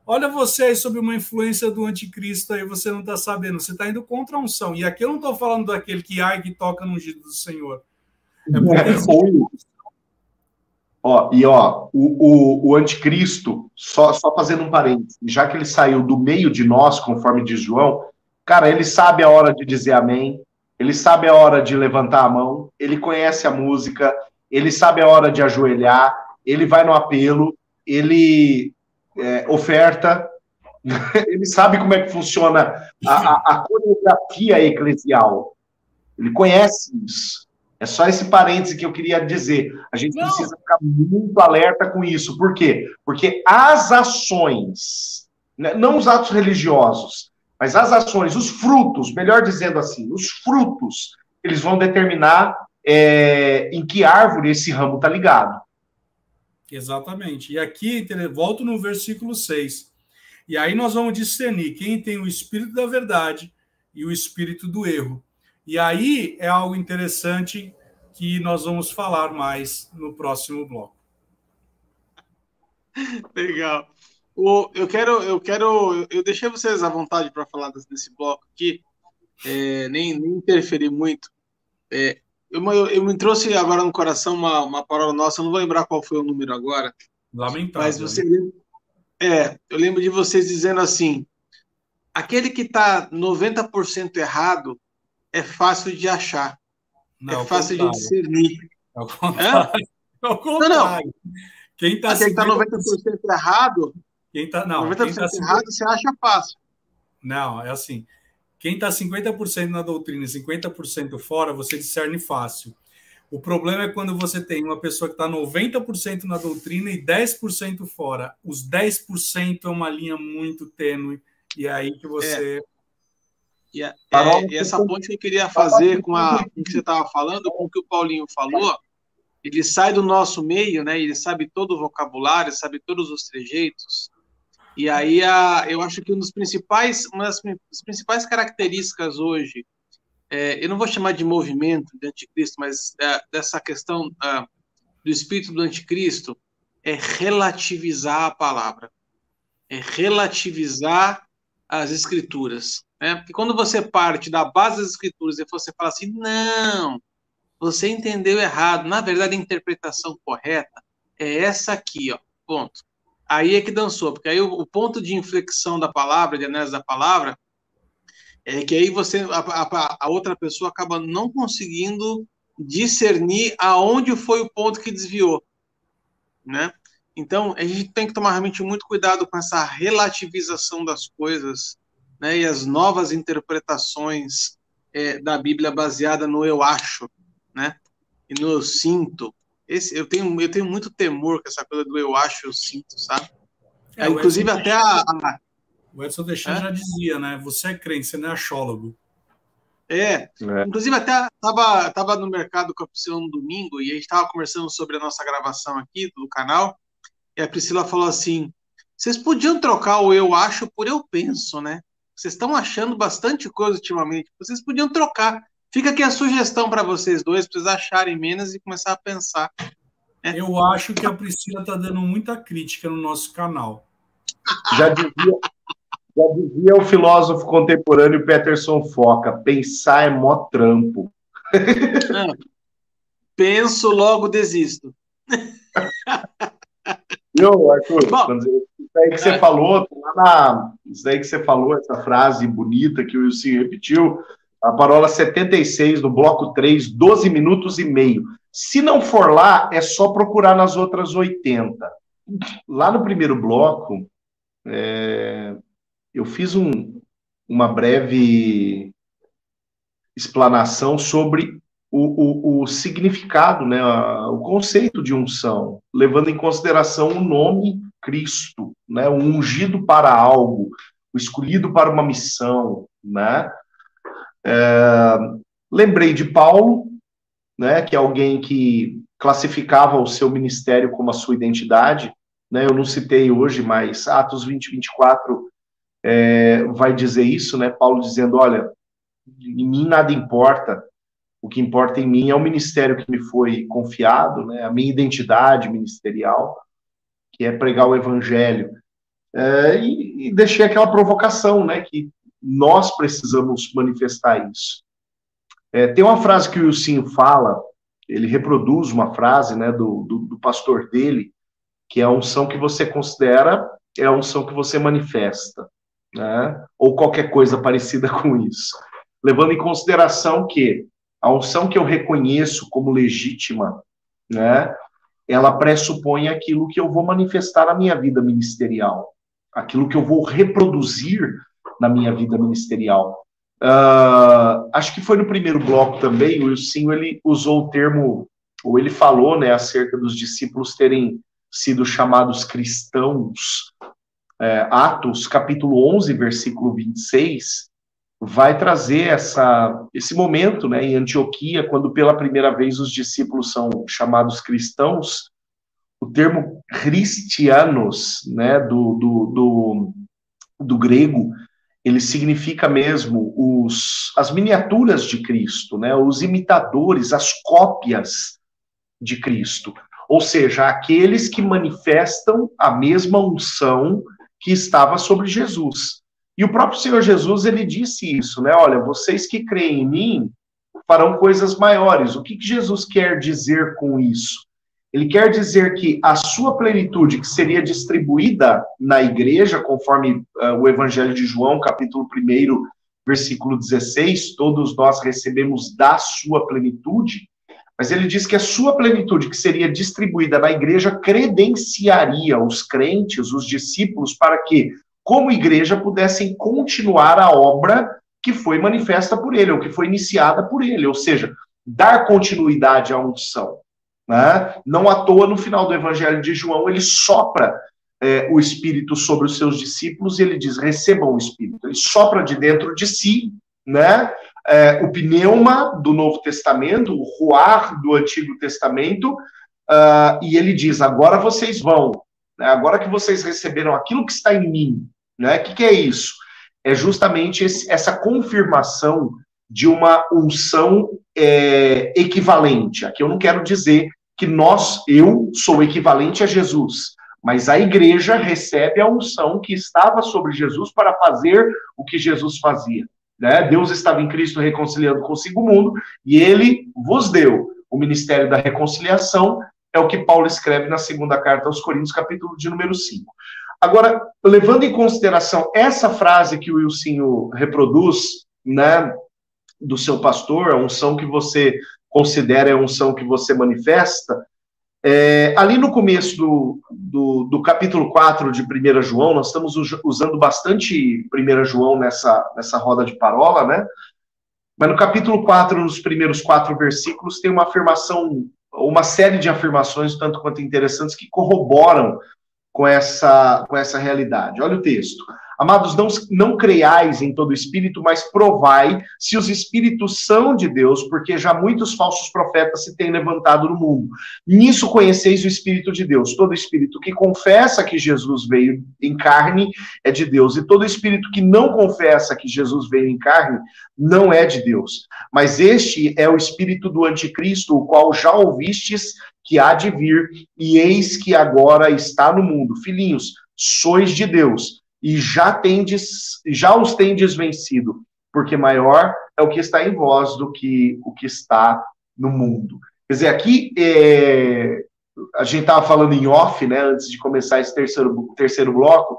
Olha você aí sob uma influência do anticristo aí, você não está sabendo, você está indo contra a unção. E aqui eu não estou falando daquele que ai que toca no ungido do Senhor. É porque Ó, e ó, o, o, o anticristo, só, só fazendo um parênteses, já que ele saiu do meio de nós, conforme diz João, cara, ele sabe a hora de dizer amém, ele sabe a hora de levantar a mão, ele conhece a música, ele sabe a hora de ajoelhar, ele vai no apelo, ele é, oferta, ele sabe como é que funciona a, a, a coreografia eclesial. Ele conhece isso. É só esse parêntese que eu queria dizer. A gente Não. precisa ficar muito alerta com isso. Por quê? Porque as ações, né, não os atos religiosos, mas as ações, os frutos, melhor dizendo assim, os frutos, eles vão determinar é, em que árvore esse ramo está ligado. Exatamente. E aqui, volto no versículo 6. E aí nós vamos discernir quem tem o espírito da verdade e o espírito do erro. E aí é algo interessante que nós vamos falar mais no próximo bloco. Legal. O, eu quero, eu quero, eu deixei vocês à vontade para falar desse bloco aqui, é, nem, nem interferir muito. É, eu, eu, eu, me trouxe agora no coração uma, uma palavra nossa, eu não vou lembrar qual foi o número agora. Lamentável. Mas você, é, eu lembro de vocês dizendo assim: aquele que está 90% errado é fácil de achar. Não, é fácil de discernir. É o contrário. É o contrário. Não, não. Quem está tá 90% errado, quem tá, não, 90% quem tá errado, você acha fácil. Não, é assim. Quem está 50% na doutrina e 50% fora, você discerne fácil. O problema é quando você tem uma pessoa que está 90% na doutrina e 10% fora. Os 10% é uma linha muito tênue, e é aí que você é. E, é, e essa ponte que eu queria fazer com, a, com o que você estava falando, com o que o Paulinho falou, ele sai do nosso meio, né? Ele sabe todo o vocabulário, sabe todos os trejeitos. E aí a, eu acho que um dos principais, uma das principais características hoje, é, eu não vou chamar de movimento de anticristo, mas é, dessa questão é, do espírito do anticristo, é relativizar a palavra, é relativizar as escrituras. Né? Porque quando você parte da base das escrituras e você fala assim, não, você entendeu errado, na verdade a interpretação correta é essa aqui, ó, ponto. Aí é que dançou, porque aí o, o ponto de inflexão da palavra, de análise da palavra, é que aí você, a, a, a outra pessoa acaba não conseguindo discernir aonde foi o ponto que desviou, né? Então, a gente tem que tomar realmente muito cuidado com essa relativização das coisas, né, e as novas interpretações é, da Bíblia baseada no eu acho, né, e no eu sinto. Esse, eu tenho eu tenho muito temor com essa coisa do eu acho, eu sinto, sabe? É, inclusive até a, a, o Edson Deschamps é? já dizia, né? Você é crente, você não é achólogo. É, é. inclusive até tava, tava no mercado com a Priscila no domingo e a gente estava conversando sobre a nossa gravação aqui do canal e a Priscila falou assim, vocês podiam trocar o eu acho por eu penso, né? Vocês estão achando bastante coisa ultimamente. Vocês podiam trocar. Fica aqui a sugestão para vocês dois, para vocês acharem menos e começar a pensar. É. Eu acho que a Priscila está dando muita crítica no nosso canal. Já dizia, já dizia o filósofo contemporâneo Peterson Foca: pensar é mó trampo. Não. Penso, logo desisto. Viu, Arthur? Bom, isso aí que você é. falou, tá na, isso aí que você falou, essa frase bonita que o Wilson repetiu, a parola 76 do bloco 3, 12 minutos e meio. Se não for lá, é só procurar nas outras 80. Lá no primeiro bloco, é, eu fiz um, uma breve explanação sobre o, o, o significado, né, o conceito de unção, levando em consideração o nome Cristo, né, o ungido para algo, o escolhido para uma missão, né? É, lembrei de Paulo, né, que é alguém que classificava o seu ministério como a sua identidade, né? Eu não citei hoje, mas Atos 20, 24 é, vai dizer isso, né? Paulo dizendo, olha, em mim nada importa. O que importa em mim é o ministério que me foi confiado, né? A minha identidade ministerial, que é pregar o evangelho. É, e, e deixei aquela provocação, né? Que nós precisamos manifestar isso. É, tem uma frase que o Wilson fala, ele reproduz uma frase né, do, do, do, pastor dele, que é a unção que você considera, é a unção que você manifesta, né? ou qualquer coisa parecida com isso. Levando em consideração que a unção que eu reconheço como legítima, né, ela pressupõe aquilo que eu vou manifestar na minha vida ministerial, aquilo que eu vou reproduzir na minha vida ministerial. Uh, acho que foi no primeiro bloco também, o Wilson ele usou o termo, ou ele falou né, acerca dos discípulos terem sido chamados cristãos. É, Atos, capítulo 11, versículo 26, vai trazer essa, esse momento né, em Antioquia, quando pela primeira vez os discípulos são chamados cristãos. O termo cristianos, né, do, do, do, do grego, ele significa mesmo os, as miniaturas de Cristo, né? os imitadores, as cópias de Cristo. Ou seja, aqueles que manifestam a mesma unção que estava sobre Jesus. E o próprio Senhor Jesus, ele disse isso, né? Olha, vocês que creem em mim farão coisas maiores. O que, que Jesus quer dizer com isso? Ele quer dizer que a sua plenitude, que seria distribuída na igreja, conforme uh, o Evangelho de João, capítulo 1, versículo 16, todos nós recebemos da sua plenitude, mas ele diz que a sua plenitude, que seria distribuída na igreja, credenciaria os crentes, os discípulos, para que, como igreja, pudessem continuar a obra que foi manifesta por ele, ou que foi iniciada por ele, ou seja, dar continuidade à unção. Né? Não à toa, no final do Evangelho de João, ele sopra é, o Espírito sobre os seus discípulos e ele diz: recebam o Espírito. Ele sopra de dentro de si né? É, o pneuma do Novo Testamento, o ruar do Antigo Testamento, uh, e ele diz: agora vocês vão, né? agora que vocês receberam aquilo que está em mim. Né? O que, que é isso? É justamente esse, essa confirmação de uma unção é, equivalente. Aqui eu não quero dizer que nós, eu sou equivalente a Jesus, mas a igreja recebe a unção que estava sobre Jesus para fazer o que Jesus fazia. Né? Deus estava em Cristo reconciliando consigo o mundo e ele vos deu o ministério da reconciliação, é o que Paulo escreve na segunda carta aos Coríntios, capítulo de número 5. Agora, levando em consideração essa frase que o Wilson reproduz, né, do seu pastor, a unção que você considera a unção que você manifesta, é, ali no começo do, do, do, capítulo 4 de 1 João, nós estamos usando bastante 1 João nessa, nessa roda de parola, né? Mas no capítulo 4, nos primeiros quatro versículos, tem uma afirmação, uma série de afirmações, tanto quanto interessantes, que corroboram com essa, com essa realidade. Olha o texto. Amados, não, não creiais em todo espírito, mas provai se os espíritos são de Deus, porque já muitos falsos profetas se têm levantado no mundo. Nisso conheceis o Espírito de Deus. Todo espírito que confessa que Jesus veio em carne é de Deus, e todo espírito que não confessa que Jesus veio em carne não é de Deus. Mas este é o espírito do anticristo, o qual já ouvistes que há de vir, e eis que agora está no mundo. Filhinhos, sois de Deus e já tendes, já os tendes vencido, porque maior é o que está em vós do que o que está no mundo. Quer dizer, aqui é, a gente estava falando em off, né, antes de começar esse terceiro, terceiro bloco.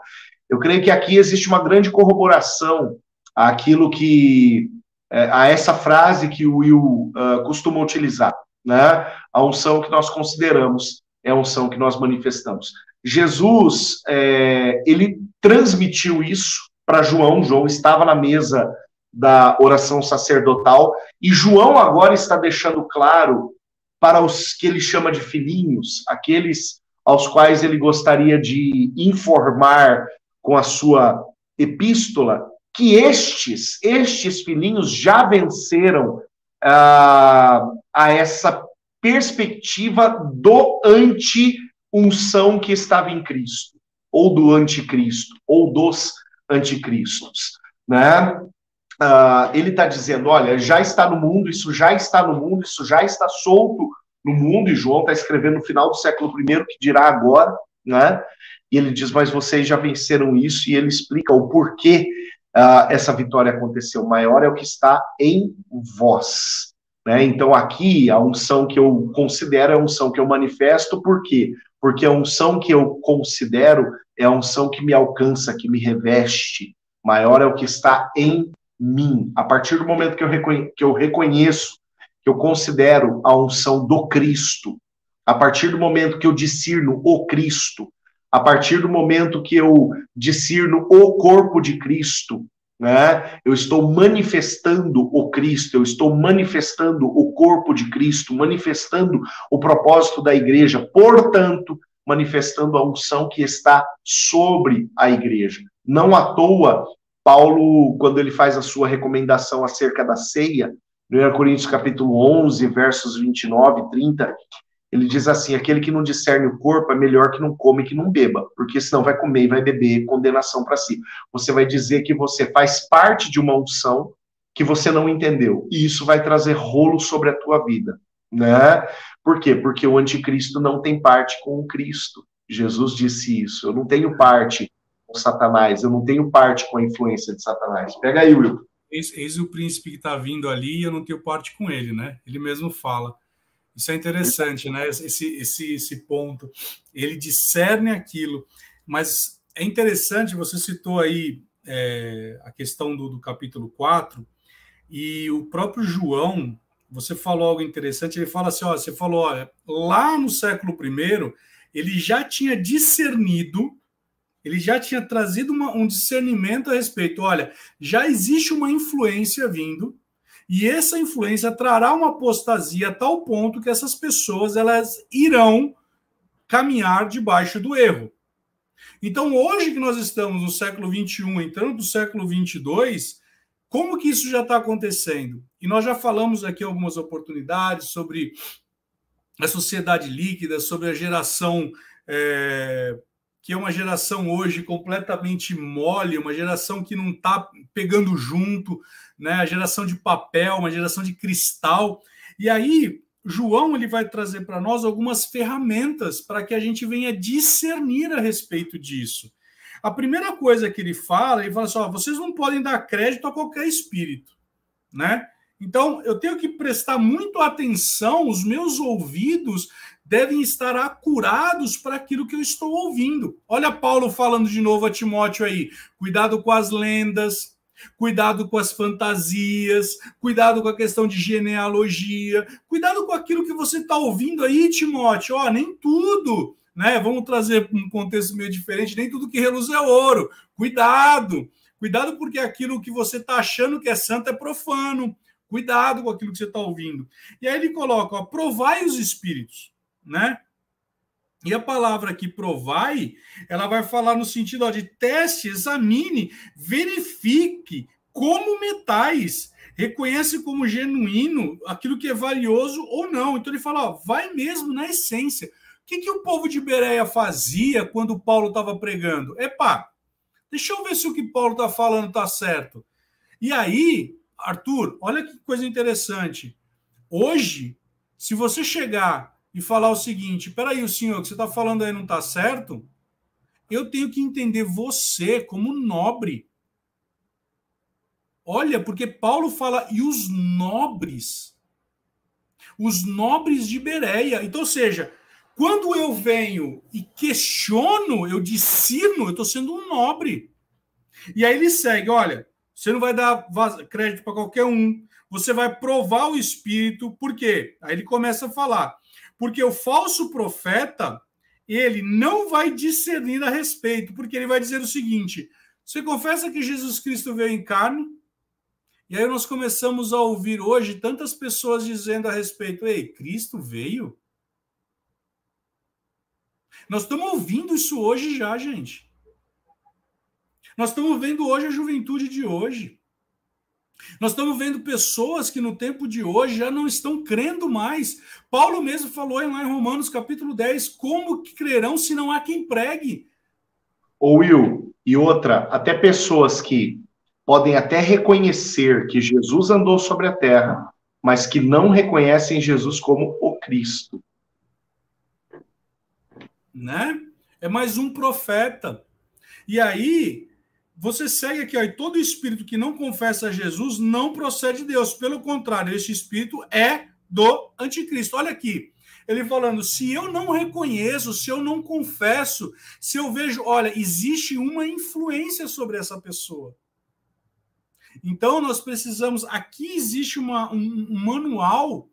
Eu creio que aqui existe uma grande corroboração àquilo que é, a essa frase que o Will uh, costuma utilizar, né? A unção que nós consideramos é a unção que nós manifestamos. Jesus, é, ele transmitiu isso para João. João estava na mesa da oração sacerdotal e João agora está deixando claro para os que ele chama de filhinhos, aqueles aos quais ele gostaria de informar com a sua epístola, que estes, estes filhinhos já venceram ah, a essa perspectiva do anti unção que estava em Cristo, ou do anticristo, ou dos anticristos, né? uh, ele está dizendo: olha, já está no mundo, isso já está no mundo, isso já está solto no mundo, e João está escrevendo no final do século I, que dirá agora, né? E ele diz: mas vocês já venceram isso, e ele explica o porquê uh, essa vitória aconteceu. Maior é o que está em vós. Né? Então, aqui, a unção que eu considero é a unção que eu manifesto, por quê? Porque a unção que eu considero é a unção que me alcança, que me reveste. Maior é o que está em mim. A partir do momento que eu, reconhe que eu reconheço, que eu considero a unção do Cristo, a partir do momento que eu discerno o Cristo, a partir do momento que eu discerno o corpo de Cristo, né? Eu estou manifestando o Cristo, eu estou manifestando o corpo de Cristo, manifestando o propósito da igreja, portanto, manifestando a unção que está sobre a igreja. Não à toa, Paulo, quando ele faz a sua recomendação acerca da ceia, 1 Coríntios capítulo 11, versos 29 e 30, ele diz assim: aquele que não discerne o corpo é melhor que não come e que não beba, porque senão vai comer e vai beber condenação para si. Você vai dizer que você faz parte de uma unção que você não entendeu, e isso vai trazer rolo sobre a tua vida, né? Por quê? Porque o anticristo não tem parte com o Cristo. Jesus disse isso. Eu não tenho parte com Satanás, eu não tenho parte com a influência de Satanás. Pega aí, Will. Eis, eis o príncipe que está vindo ali e eu não tenho parte com ele, né? Ele mesmo fala. Isso é interessante, né? Esse, esse, esse ponto. Ele discerne aquilo, mas é interessante, você citou aí é, a questão do, do capítulo 4, e o próprio João, você falou algo interessante, ele fala assim: ó, você falou, olha, lá no século I, ele já tinha discernido, ele já tinha trazido uma, um discernimento a respeito. Olha, já existe uma influência vindo, e essa influência trará uma apostasia a tal ponto que essas pessoas elas irão caminhar debaixo do erro. Então, hoje que nós estamos no século 21, entrando no século 22, como que isso já está acontecendo? E nós já falamos aqui algumas oportunidades sobre a sociedade líquida, sobre a geração é, que é uma geração hoje completamente mole, uma geração que não está pegando junto, né? A geração de papel, uma geração de cristal. E aí, João ele vai trazer para nós algumas ferramentas para que a gente venha discernir a respeito disso. A primeira coisa que ele fala, ele fala assim: vocês não podem dar crédito a qualquer espírito, né? Então, eu tenho que prestar muito atenção, os meus ouvidos devem estar acurados para aquilo que eu estou ouvindo. Olha Paulo falando de novo a Timóteo aí: cuidado com as lendas, Cuidado com as fantasias, cuidado com a questão de genealogia, cuidado com aquilo que você está ouvindo aí, Timóteo. Ó, nem tudo, né? Vamos trazer um contexto meio diferente, nem tudo que reluz é ouro. Cuidado, cuidado, porque aquilo que você está achando que é santo é profano. Cuidado com aquilo que você está ouvindo. E aí ele coloca: ó, provai os espíritos, né? E a palavra que provai, ela vai falar no sentido ó, de teste, examine, verifique como metais, reconhece como genuíno aquilo que é valioso ou não. Então ele fala, ó, vai mesmo na essência. O que, que o povo de Bereia fazia quando Paulo estava pregando? Epá, deixa eu ver se o que Paulo está falando está certo. E aí, Arthur, olha que coisa interessante. Hoje, se você chegar e falar o seguinte: peraí, o senhor que você está falando aí não está certo? Eu tenho que entender você como nobre. Olha, porque Paulo fala, e os nobres? Os nobres de Bereia. Então, ou seja, quando eu venho e questiono, eu discerno, eu estou sendo um nobre. E aí ele segue: olha, você não vai dar crédito para qualquer um, você vai provar o espírito, por quê? Aí ele começa a falar: porque o falso profeta, ele não vai discernir a respeito, porque ele vai dizer o seguinte: você confessa que Jesus Cristo veio em carne? E aí nós começamos a ouvir hoje tantas pessoas dizendo a respeito: ei, Cristo veio? Nós estamos ouvindo isso hoje já, gente. Nós estamos vendo hoje a juventude de hoje. Nós estamos vendo pessoas que no tempo de hoje já não estão crendo mais. Paulo mesmo falou lá em Romanos capítulo 10, como que crerão se não há quem pregue? Ou Will, e outra, até pessoas que podem até reconhecer que Jesus andou sobre a terra, mas que não reconhecem Jesus como o Cristo. Né? É mais um profeta. E aí, você segue aqui, ó, e todo espírito que não confessa Jesus não procede de Deus. Pelo contrário, esse espírito é do anticristo. Olha aqui, ele falando: se eu não reconheço, se eu não confesso, se eu vejo, olha, existe uma influência sobre essa pessoa. Então, nós precisamos. Aqui existe uma, um, um manual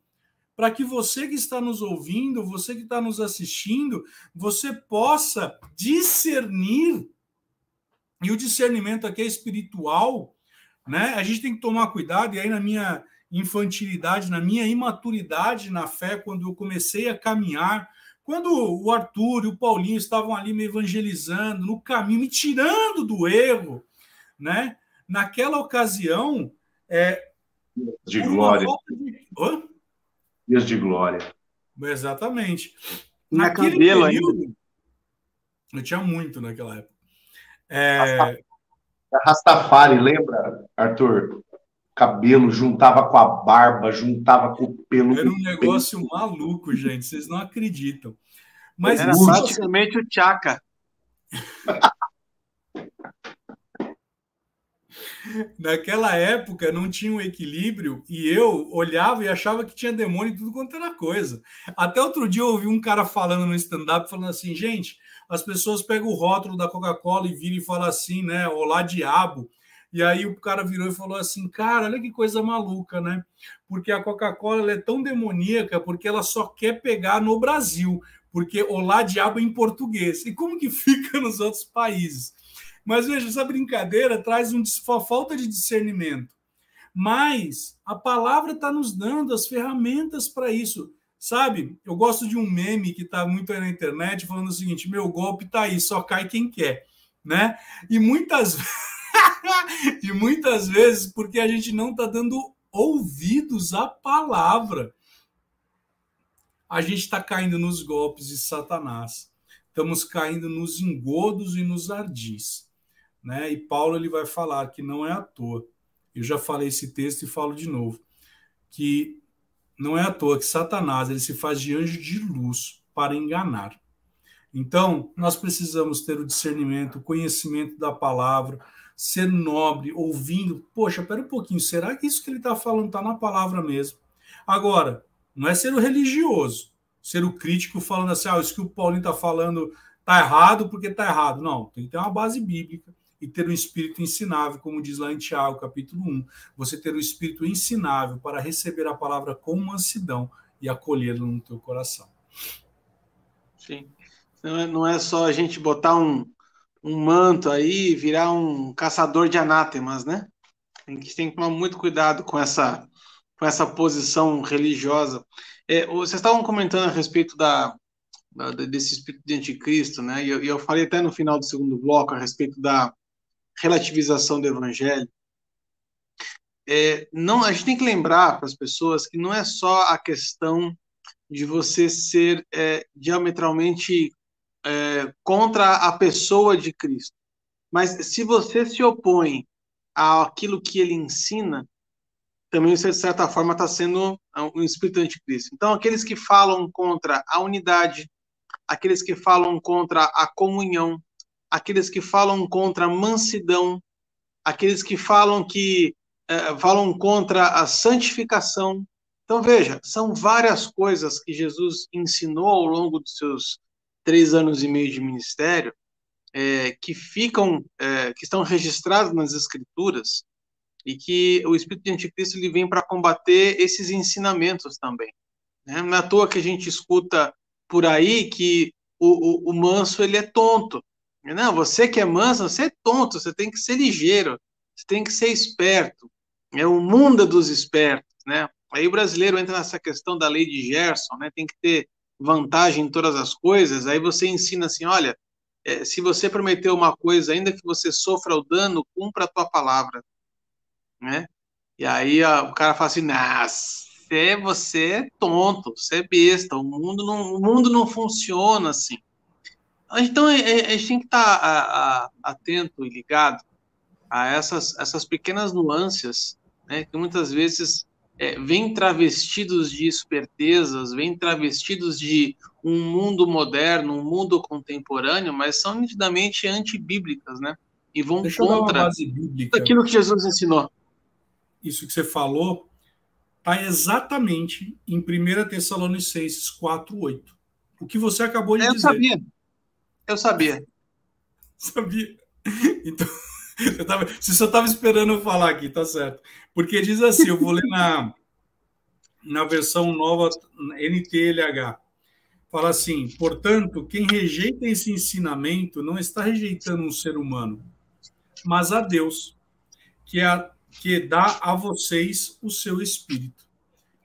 para que você que está nos ouvindo, você que está nos assistindo, você possa discernir. E o discernimento aqui é espiritual, né? A gente tem que tomar cuidado, e aí na minha infantilidade, na minha imaturidade na fé, quando eu comecei a caminhar, quando o Arthur e o Paulinho estavam ali me evangelizando, no caminho, me tirando do erro, né? Naquela ocasião, é, de glória. De... Dias de glória. Exatamente. Na Naquele cabelo período, ainda. eu tinha muito naquela época. É... Rastafari, lembra, Arthur? Cabelo, juntava com a barba, juntava com o pelo. Era um negócio pelo. maluco, gente. Vocês não acreditam. Mas Era praticamente o Tchaka. Naquela época não tinha um equilíbrio e eu olhava e achava que tinha demônio e tudo quanto era coisa. Até outro dia eu ouvi um cara falando no stand-up, falando assim, gente, as pessoas pegam o rótulo da Coca-Cola e viram e falam assim, né? Olá, diabo. E aí o cara virou e falou assim, cara, olha que coisa maluca, né? Porque a Coca-Cola é tão demoníaca porque ela só quer pegar no Brasil, porque olá, diabo em português. E como que fica nos outros países? Mas veja, essa brincadeira traz uma falta de discernimento. Mas a palavra está nos dando as ferramentas para isso. Sabe, eu gosto de um meme que está muito aí na internet falando o seguinte: meu golpe está aí, só cai quem quer, né? E muitas e muitas vezes porque a gente não está dando ouvidos à palavra, a gente está caindo nos golpes de Satanás, estamos caindo nos engodos e nos ardis, né? E Paulo ele vai falar que não é à toa. Eu já falei esse texto e falo de novo que não é à toa que Satanás ele se faz de anjo de luz para enganar. Então, nós precisamos ter o discernimento, o conhecimento da palavra, ser nobre, ouvindo. Poxa, pera um pouquinho, será que isso que ele está falando está na palavra mesmo? Agora, não é ser o religioso, ser o crítico falando assim, ah, isso que o Paulinho está falando está errado porque está errado. Não, tem que ter uma base bíblica e ter um espírito ensinável, como diz lá em Tiago, capítulo 1. Você ter um espírito ensinável para receber a palavra com mansidão e acolhê-la no teu coração. Sim. Não é, é só a gente botar um, um manto aí e virar um caçador de anátemas, né? A gente tem que tomar muito cuidado com essa, com essa posição religiosa. É, vocês estavam comentando a respeito da desse espírito de anticristo, né? E eu, eu falei até no final do segundo bloco a respeito da relativização do evangelho. É, não, a gente tem que lembrar para as pessoas que não é só a questão de você ser é, diametralmente é, contra a pessoa de Cristo. Mas se você se opõe àquilo que ele ensina, também você, de certa forma, está sendo um espírito anticristo. Então, aqueles que falam contra a unidade, aqueles que falam contra a comunhão, aqueles que falam contra a mansidão, aqueles que falam que é, falam contra a santificação. Então, veja, são várias coisas que Jesus ensinou ao longo dos seus três anos e meio de ministério, é, que ficam, é, que estão registrados nas escrituras e que o Espírito de Anticristo ele vem para combater esses ensinamentos também. Né? Não é à toa que a gente escuta por aí que o, o, o manso ele é tonto. Não, você que é manso, você é tonto, você tem que ser ligeiro, você tem que ser esperto. É o mundo dos espertos, né? Aí o brasileiro entra nessa questão da lei de Gerson, né? Tem que ter vantagem em todas as coisas, aí você ensina assim, olha, é, se você prometeu uma coisa, ainda que você sofra o dano, cumpra a tua palavra, né? E aí o cara fala assim, você, você é tonto, você é besta, o mundo não, o mundo não funciona assim. Então a, a gente tem que estar a, atento e ligado a essas, essas pequenas nuances, né, que muitas vezes é, vêm travestidos de espertezas, vêm travestidos de um mundo moderno, um mundo contemporâneo, mas são nitidamente antibíblicas, né? E vão Deixa contra aquilo que Jesus ensinou. Isso que você falou está exatamente em 1 Tessalonicenses 4,8. O que você acabou de eu dizer. Eu sabia. Eu sabia. Sabia. Então, eu tava, você só estava esperando eu falar aqui, tá certo. Porque diz assim, eu vou ler na, na versão nova NTLH. Fala assim, portanto, quem rejeita esse ensinamento não está rejeitando um ser humano, mas a Deus, que, é que dá a vocês o seu espírito.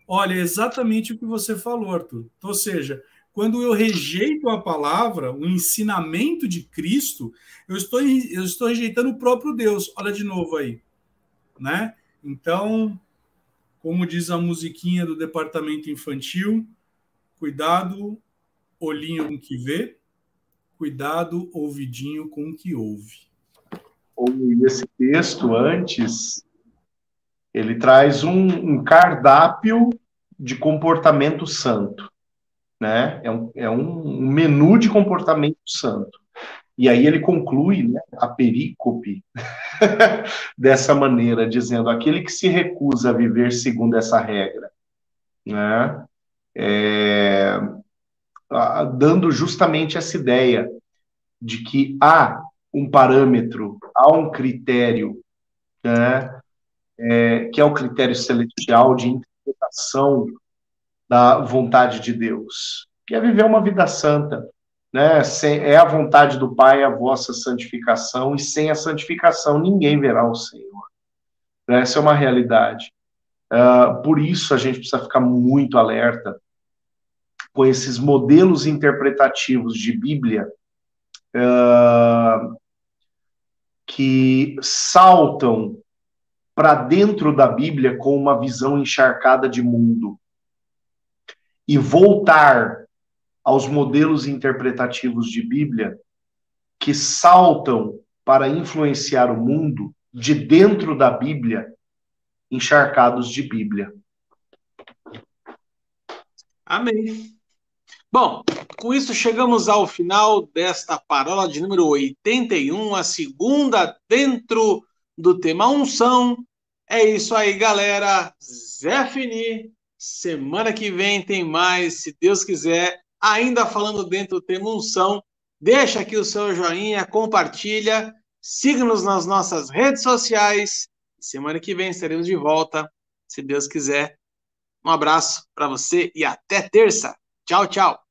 Olha, é exatamente o que você falou, Arthur. Ou seja, quando eu rejeito a palavra, o ensinamento de Cristo, eu estou, eu estou rejeitando o próprio Deus. Olha de novo aí. Né? Então, como diz a musiquinha do departamento infantil, cuidado, olhinho com o que vê, cuidado, ouvidinho com o que ouve. Esse texto antes, ele traz um, um cardápio de comportamento santo né? É um, é um menu de comportamento santo. E aí ele conclui né, a perícope dessa maneira, dizendo: aquele que se recusa a viver segundo essa regra, né, é, dando justamente essa ideia de que há um parâmetro, há um critério, né, é, que é o critério celestial de interpretação da vontade de Deus, que é viver uma vida santa. Né? É a vontade do Pai a vossa santificação, e sem a santificação ninguém verá o Senhor. Essa é uma realidade. Uh, por isso a gente precisa ficar muito alerta com esses modelos interpretativos de Bíblia uh, que saltam para dentro da Bíblia com uma visão encharcada de mundo e voltar aos modelos interpretativos de Bíblia que saltam para influenciar o mundo de dentro da Bíblia, encharcados de Bíblia. Amém. Bom, com isso chegamos ao final desta parola de número 81, a segunda dentro do tema unção. É isso aí, galera. Zé Fini Semana que vem tem mais, se Deus quiser. Ainda falando dentro do tema unção, deixa aqui o seu joinha, compartilha, siga-nos nas nossas redes sociais. Semana que vem estaremos de volta, se Deus quiser. Um abraço para você e até terça. Tchau, tchau.